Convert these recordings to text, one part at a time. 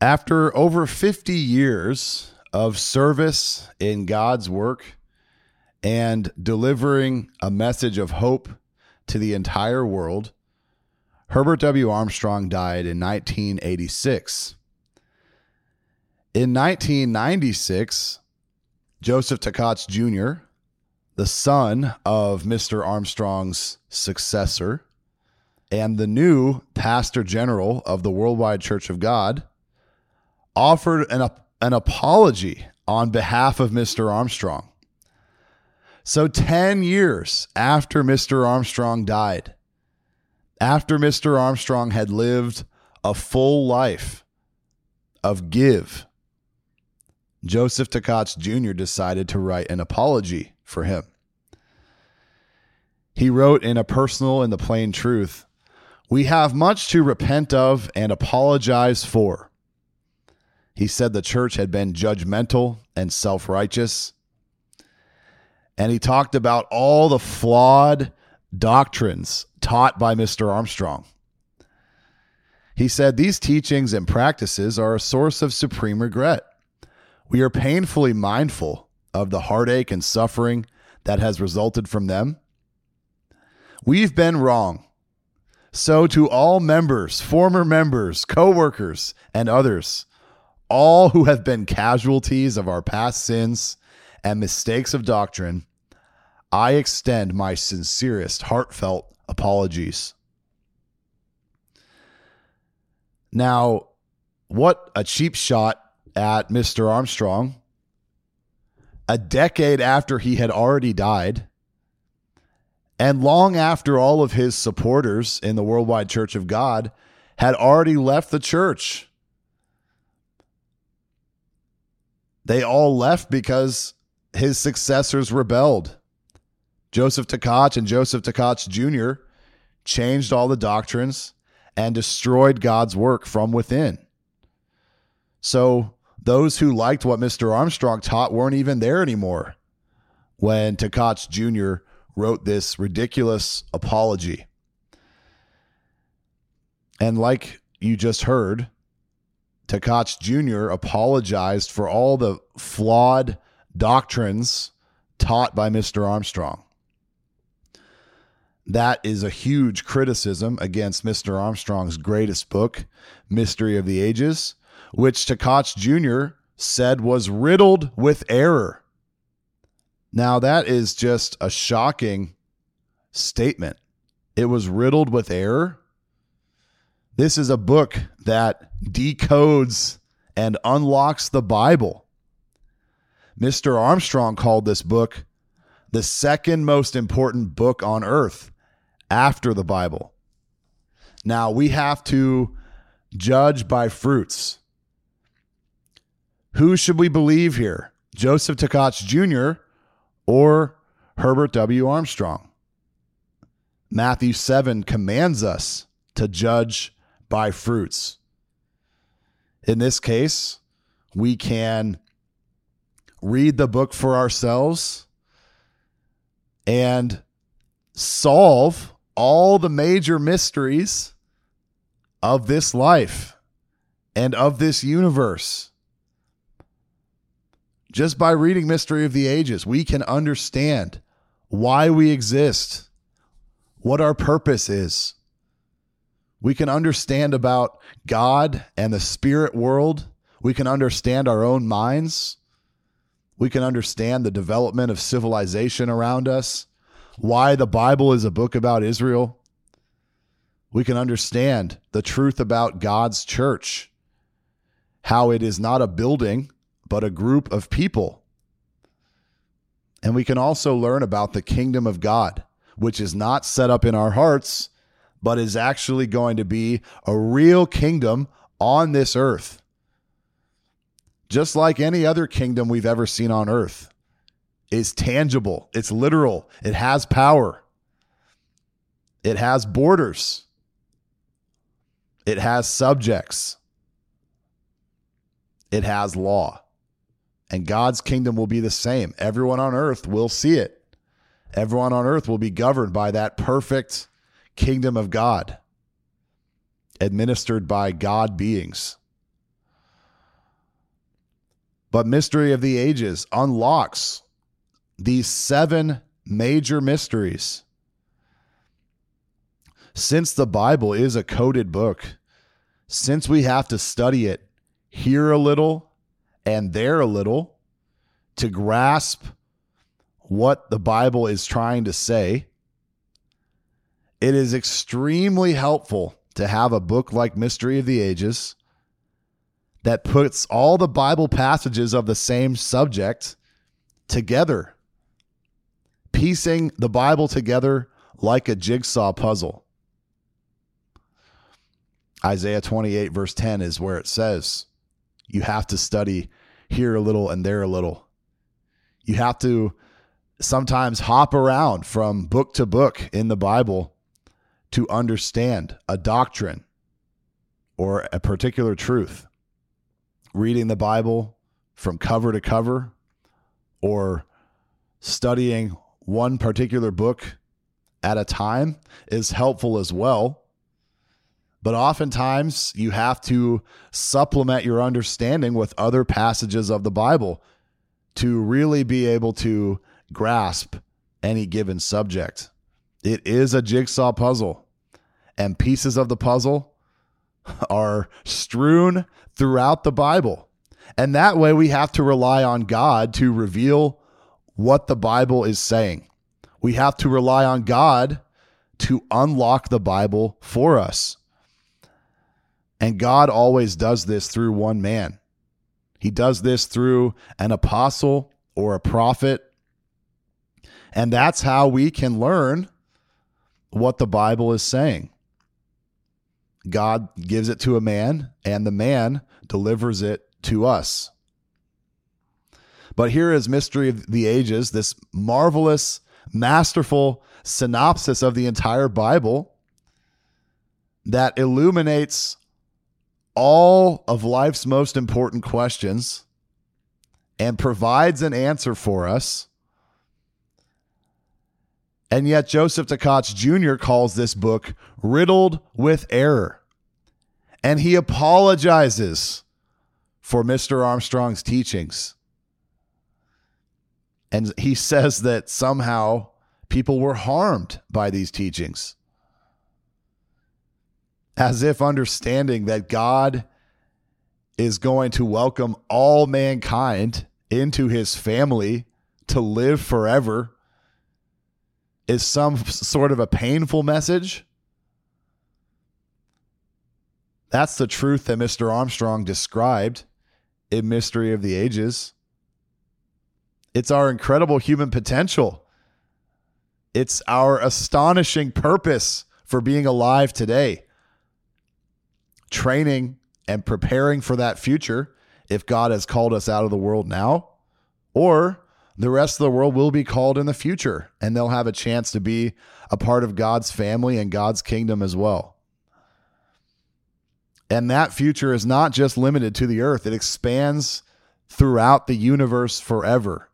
After over 50 years of service in God's work and delivering a message of hope to the entire world, Herbert W. Armstrong died in 1986. In 1996, Joseph Tkach Jr., the son of Mr. Armstrong's successor and the new pastor general of the Worldwide Church of God, offered an, an apology on behalf of Mr. Armstrong. So, 10 years after Mr. Armstrong died, after Mr. Armstrong had lived a full life of give, Joseph Tkach Jr. decided to write an apology for him. He wrote in a personal and the plain truth We have much to repent of and apologize for. He said the church had been judgmental and self righteous. And he talked about all the flawed doctrines taught by Mr. Armstrong. He said these teachings and practices are a source of supreme regret. We are painfully mindful of the heartache and suffering that has resulted from them. We've been wrong. So, to all members, former members, co workers, and others, all who have been casualties of our past sins and mistakes of doctrine, I extend my sincerest, heartfelt apologies. Now, what a cheap shot at Mr. Armstrong. A decade after he had already died, and long after all of his supporters in the Worldwide Church of God had already left the church. They all left because his successors rebelled. Joseph Tkach and Joseph Tkach Jr. changed all the doctrines and destroyed God's work from within. So those who liked what Mr. Armstrong taught weren't even there anymore when Tkach Jr. wrote this ridiculous apology. And like you just heard, Tkach Jr. apologized for all the flawed doctrines taught by Mr. Armstrong. That is a huge criticism against Mr. Armstrong's greatest book, Mystery of the Ages, which Tkach Jr. said was riddled with error. Now, that is just a shocking statement. It was riddled with error. This is a book that decodes and unlocks the Bible. Mr. Armstrong called this book the second most important book on earth after the Bible. Now we have to judge by fruits. Who should we believe here? Joseph Tkach Jr. or Herbert W. Armstrong? Matthew 7 commands us to judge by fruits. In this case, we can read the book for ourselves and solve all the major mysteries of this life and of this universe. Just by reading Mystery of the Ages, we can understand why we exist, what our purpose is, we can understand about God and the spirit world. We can understand our own minds. We can understand the development of civilization around us, why the Bible is a book about Israel. We can understand the truth about God's church, how it is not a building, but a group of people. And we can also learn about the kingdom of God, which is not set up in our hearts but is actually going to be a real kingdom on this earth, just like any other kingdom we've ever seen on earth, It's tangible, it's literal, it has power, it has borders, it has subjects, it has law. And God's kingdom will be the same. Everyone on earth will see it. Everyone on earth will be governed by that perfect kingdom of God, administered by God beings. But Mystery of the Ages unlocks these seven major mysteries. Since the Bible is a coded book, since we have to study it here a little and there a little to grasp what the Bible is trying to say, it is extremely helpful to have a book like Mystery of the Ages that puts all the Bible passages of the same subject together, piecing the Bible together like a jigsaw puzzle. Isaiah 28, verse 10 is where it says, You have to study here a little and there a little. You have to sometimes hop around from book to book in the Bible to understand a doctrine or a particular truth. Reading the Bible from cover to cover or studying one particular book at a time is helpful as well. But oftentimes you have to supplement your understanding with other passages of the Bible to really be able to grasp any given subject. It is a jigsaw puzzle, and pieces of the puzzle are strewn throughout the Bible. And that way, we have to rely on God to reveal what the Bible is saying. We have to rely on God to unlock the Bible for us. And God always does this through one man. He does this through an apostle or a prophet. And that's how we can learn what the Bible is saying. God gives it to a man, and the man delivers it to us. But here is Mystery of the Ages, this marvelous, masterful synopsis of the entire Bible that illuminates all of life's most important questions and provides an answer for us. And yet, Joseph Tkach Jr. calls this book riddled with error. And he apologizes for Mr. Armstrong's teachings. And he says that somehow people were harmed by these teachings as if understanding that God is going to welcome all mankind into his family to live forever is some sort of a painful message. That's the truth that Mr. Armstrong described in Mystery of the Ages. It's our incredible human potential. It's our astonishing purpose for being alive today training and preparing for that future if God has called us out of the world now, or the rest of the world will be called in the future and they'll have a chance to be a part of God's family and God's kingdom as well. And that future is not just limited to the earth, it expands throughout the universe forever.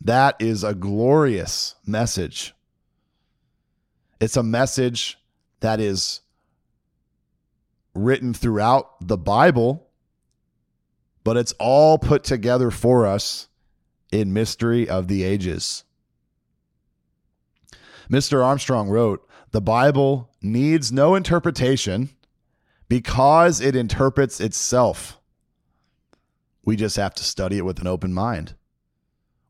That is a glorious message. It's a message that is written throughout the Bible, but it's all put together for us in Mystery of the Ages. Mr. Armstrong wrote, The Bible needs no interpretation because it interprets itself. We just have to study it with an open mind.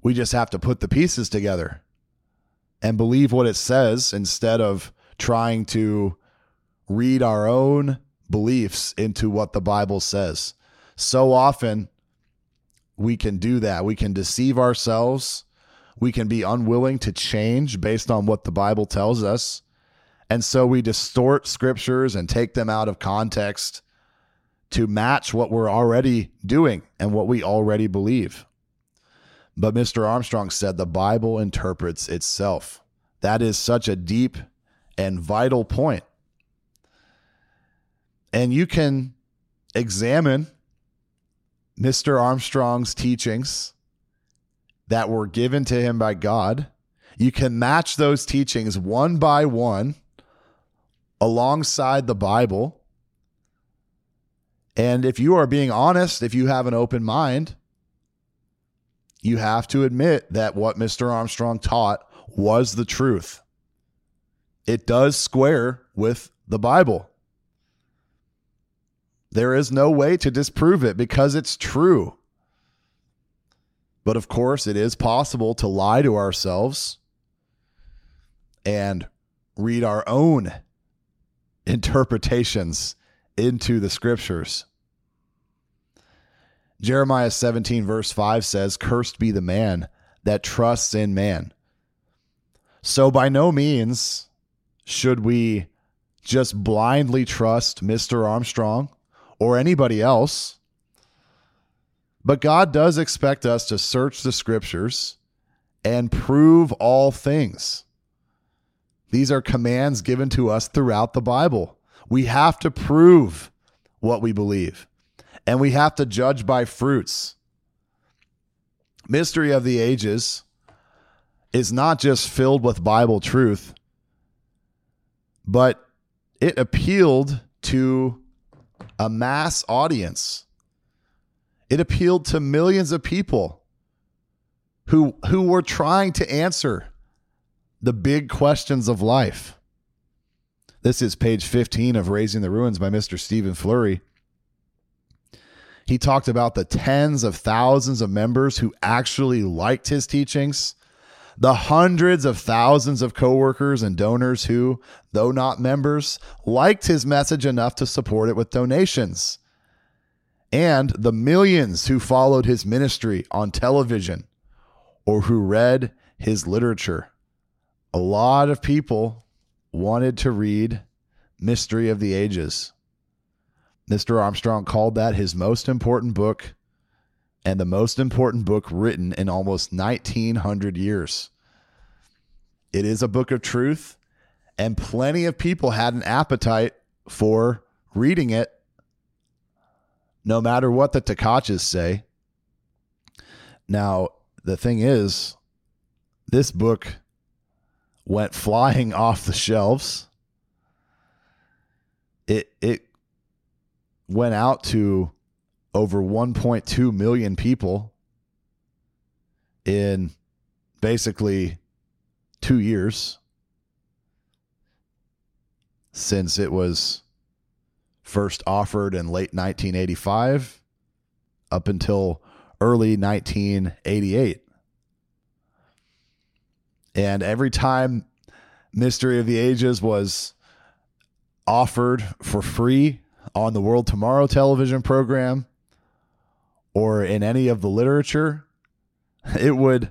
We just have to put the pieces together and believe what it says instead of trying to read our own beliefs into what the Bible says. So often we can do that. We can deceive ourselves. We can be unwilling to change based on what the Bible tells us. And so we distort scriptures and take them out of context to match what we're already doing and what we already believe. But Mr. Armstrong said the Bible interprets itself. That is such a deep and vital point. And you can examine Mr. Armstrong's teachings that were given to him by God. You can match those teachings one by one alongside the Bible. And if you are being honest, if you have an open mind, you have to admit that what Mr. Armstrong taught was the truth. It does square with the Bible. There is no way to disprove it because it's true. But of course, it is possible to lie to ourselves and read our own interpretations into the scriptures. Jeremiah 17, verse 5 says, Cursed be the man that trusts in man. So, by no means should we just blindly trust Mr. Armstrong or anybody else. But God does expect us to search the scriptures and prove all things. These are commands given to us throughout the Bible. We have to prove what we believe, and we have to judge by fruits. Mystery of the Ages is not just filled with Bible truth, but it appealed to a mass audience. It appealed to millions of people who who were trying to answer the big questions of life. This is page 15 of Raising the Ruins by Mr. Stephen Flurry. He talked about the tens of thousands of members who actually liked his teachings, the hundreds of thousands of coworkers and donors who, though not members, liked his message enough to support it with donations, and the millions who followed his ministry on television or who read his literature a lot of people wanted to read Mystery of the Ages. Mr. Armstrong called that his most important book and the most important book written in almost 1900 years. It is a book of truth, and plenty of people had an appetite for reading it, no matter what the Tkachs say. Now, the thing is, this book went flying off the shelves. It it went out to over 1.2 million people in basically 2 years since it was first offered in late 1985 up until early 1988. And every time Mystery of the Ages was offered for free on the World Tomorrow television program or in any of the literature, it would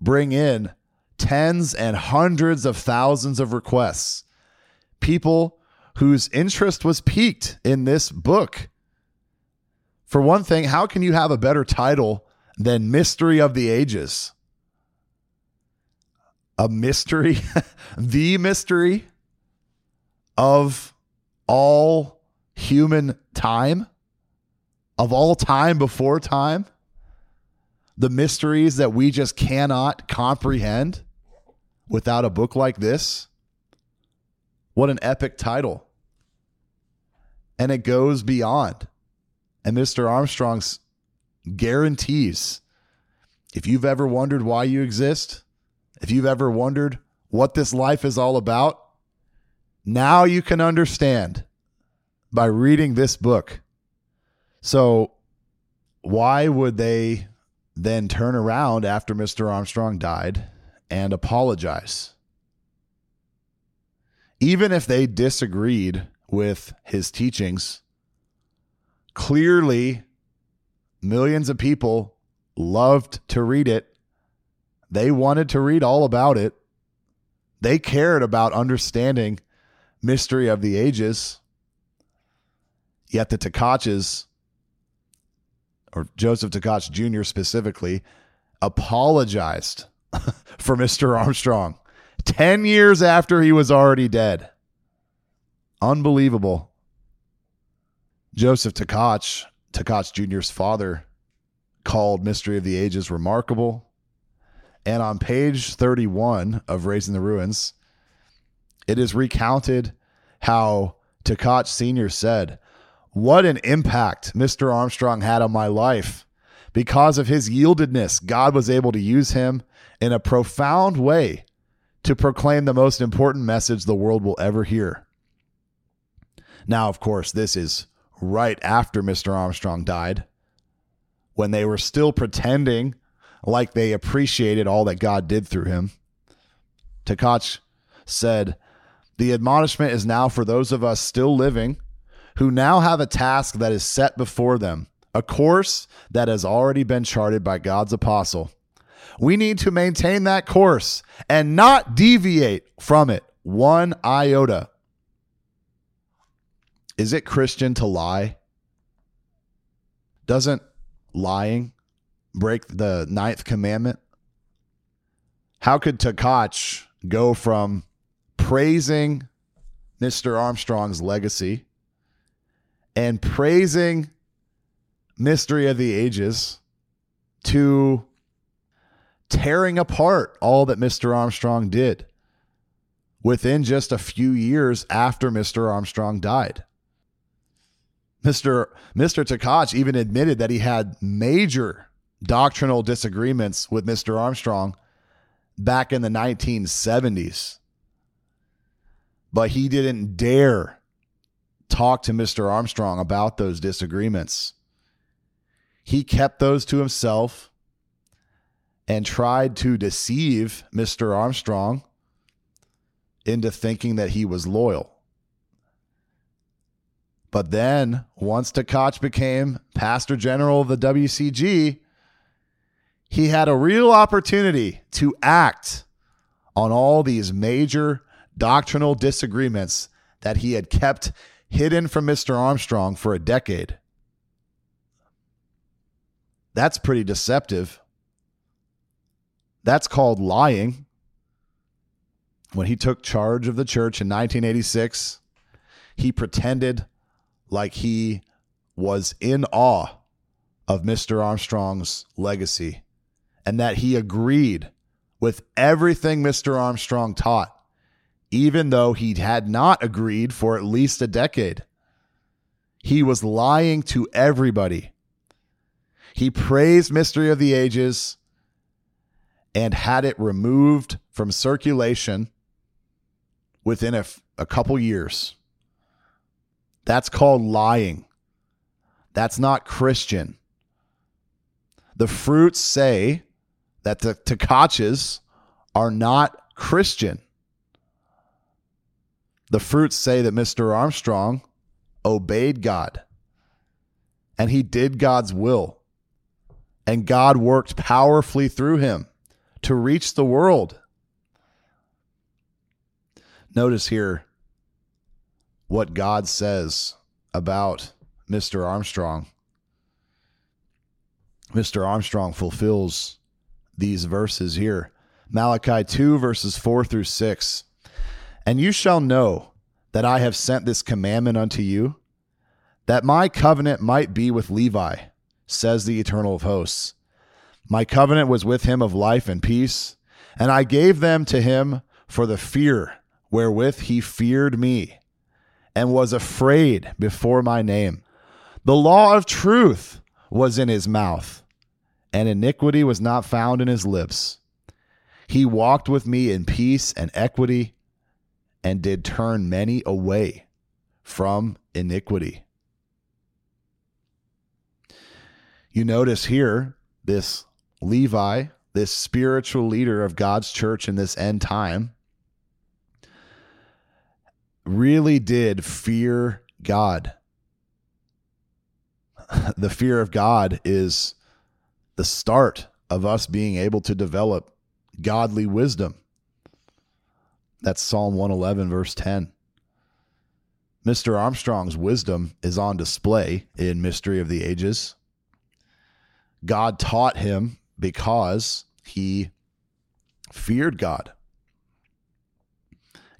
bring in tens and hundreds of thousands of requests. People whose interest was piqued in this book. For one thing, how can you have a better title than Mystery of the Ages? a mystery, the mystery of all human time, of all time before time, the mysteries that we just cannot comprehend without a book like this. What an epic title. And it goes beyond. And Mr. Armstrong's guarantees if you've ever wondered why you exist, if you've ever wondered what this life is all about, now you can understand by reading this book. So, why would they then turn around after Mr. Armstrong died and apologize? Even if they disagreed with his teachings, clearly millions of people loved to read it they wanted to read all about it. They cared about understanding mystery of the ages. Yet the Tkaches, or Joseph Tkach Jr. specifically, apologized for Mr. Armstrong 10 years after he was already dead. Unbelievable. Joseph Tkach, Tkach Jr.'s father, called Mystery of the Ages remarkable. And on page 31 of Raising the Ruins, it is recounted how Tkach Sr. said, What an impact Mr. Armstrong had on my life. Because of his yieldedness, God was able to use him in a profound way to proclaim the most important message the world will ever hear. Now, of course, this is right after Mr. Armstrong died, when they were still pretending like they appreciated all that God did through him. Tkach said, The admonishment is now for those of us still living who now have a task that is set before them, a course that has already been charted by God's apostle. We need to maintain that course and not deviate from it one iota. Is it Christian to lie? Doesn't lying break the ninth commandment? How could Tkach go from praising Mr. Armstrong's legacy and praising Mystery of the Ages to tearing apart all that Mr. Armstrong did within just a few years after Mr. Armstrong died? Mr. Mr. Tkach even admitted that he had major doctrinal disagreements with Mr. Armstrong back in the 1970s. But he didn't dare talk to Mr. Armstrong about those disagreements. He kept those to himself and tried to deceive Mr. Armstrong into thinking that he was loyal. But then, once Tkach became pastor general of the WCG, he had a real opportunity to act on all these major doctrinal disagreements that he had kept hidden from Mr. Armstrong for a decade. That's pretty deceptive. That's called lying. When he took charge of the church in 1986, he pretended like he was in awe of Mr. Armstrong's legacy and that he agreed with everything Mr. Armstrong taught, even though he had not agreed for at least a decade. He was lying to everybody. He praised Mystery of the Ages and had it removed from circulation within a, a couple years. That's called lying. That's not Christian. The fruits say that the Tkaches are not Christian. The fruits say that Mr. Armstrong obeyed God and he did God's will. And God worked powerfully through him to reach the world. Notice here what God says about Mr. Armstrong. Mr. Armstrong fulfills these verses here Malachi 2, verses 4 through 6. And you shall know that I have sent this commandment unto you, that my covenant might be with Levi, says the Eternal of hosts. My covenant was with him of life and peace, and I gave them to him for the fear wherewith he feared me and was afraid before my name. The law of truth was in his mouth, and iniquity was not found in his lips. He walked with me in peace and equity, and did turn many away from iniquity. You notice here this Levi, this spiritual leader of God's church in this end time, really did fear God. The fear of God is the start of us being able to develop godly wisdom. That's Psalm 111, verse 10. Mr. Armstrong's wisdom is on display in Mystery of the Ages. God taught him because he feared God.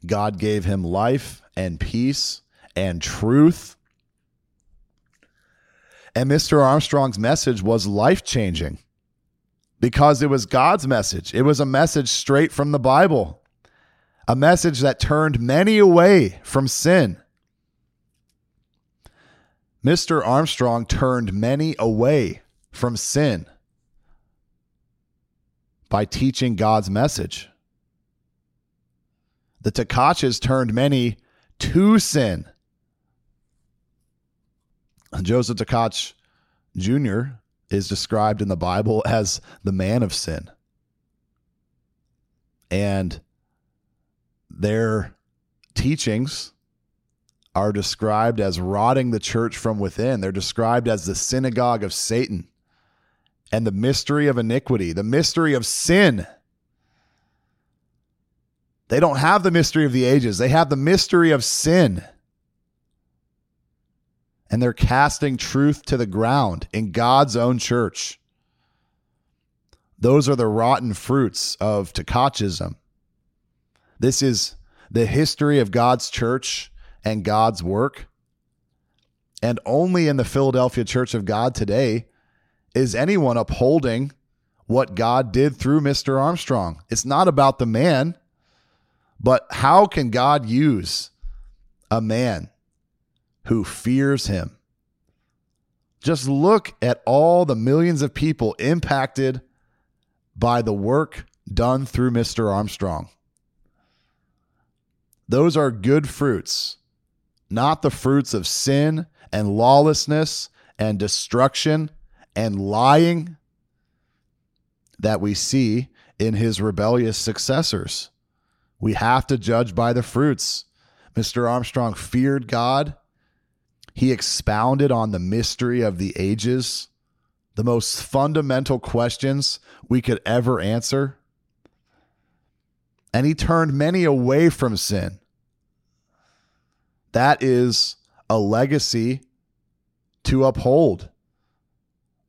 God gave him life and peace and truth. And Mr. Armstrong's message was life changing because it was God's message. It was a message straight from the Bible, a message that turned many away from sin. Mr. Armstrong turned many away from sin by teaching God's message. The Tkachs turned many to sin. Joseph Tkach Jr. is described in the Bible as the man of sin. And their teachings are described as rotting the church from within. They're described as the synagogue of Satan and the mystery of iniquity, the mystery of sin. They don't have the mystery of the ages, they have the mystery of sin. And they're casting truth to the ground in God's own church. Those are the rotten fruits of Tkachism. This is the history of God's church and God's work. And only in the Philadelphia Church of God today is anyone upholding what God did through Mr. Armstrong. It's not about the man, but how can God use a man who fears him? Just look at all the millions of people impacted by the work done through Mr. Armstrong. Those are good fruits, not the fruits of sin and lawlessness and destruction and lying that we see in his rebellious successors. We have to judge by the fruits. Mr. Armstrong feared God. He expounded on the mystery of the ages, the most fundamental questions we could ever answer. And he turned many away from sin. That is a legacy to uphold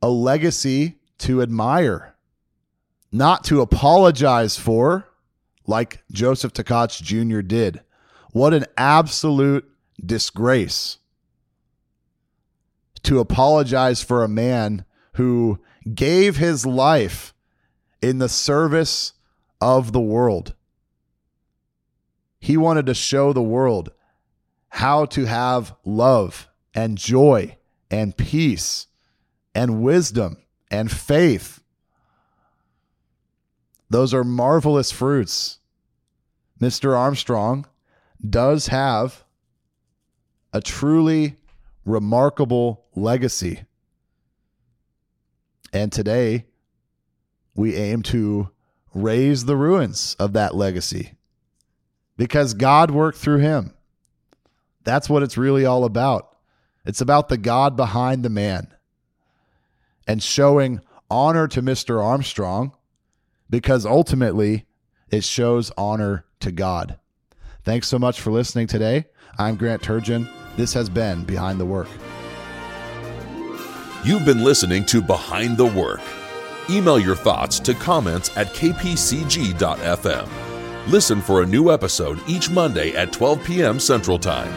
a legacy to admire, not to apologize for, like Joseph Tkach Jr. did. What an absolute disgrace to apologize for a man who gave his life in the service of the world. He wanted to show the world how to have love and joy and peace and wisdom and faith. Those are marvelous fruits. Mr. Armstrong does have a truly remarkable legacy. And today, we aim to raise the ruins of that legacy because God worked through him. That's what it's really all about. It's about the God behind the man and showing honor to Mr. Armstrong because ultimately it shows honor to God. Thanks so much for listening today. I'm Grant Turgeon. This has been Behind the Work. You've been listening to Behind the Work. Email your thoughts to comments at kpcg.fm. Listen for a new episode each Monday at 12 p.m. Central Time.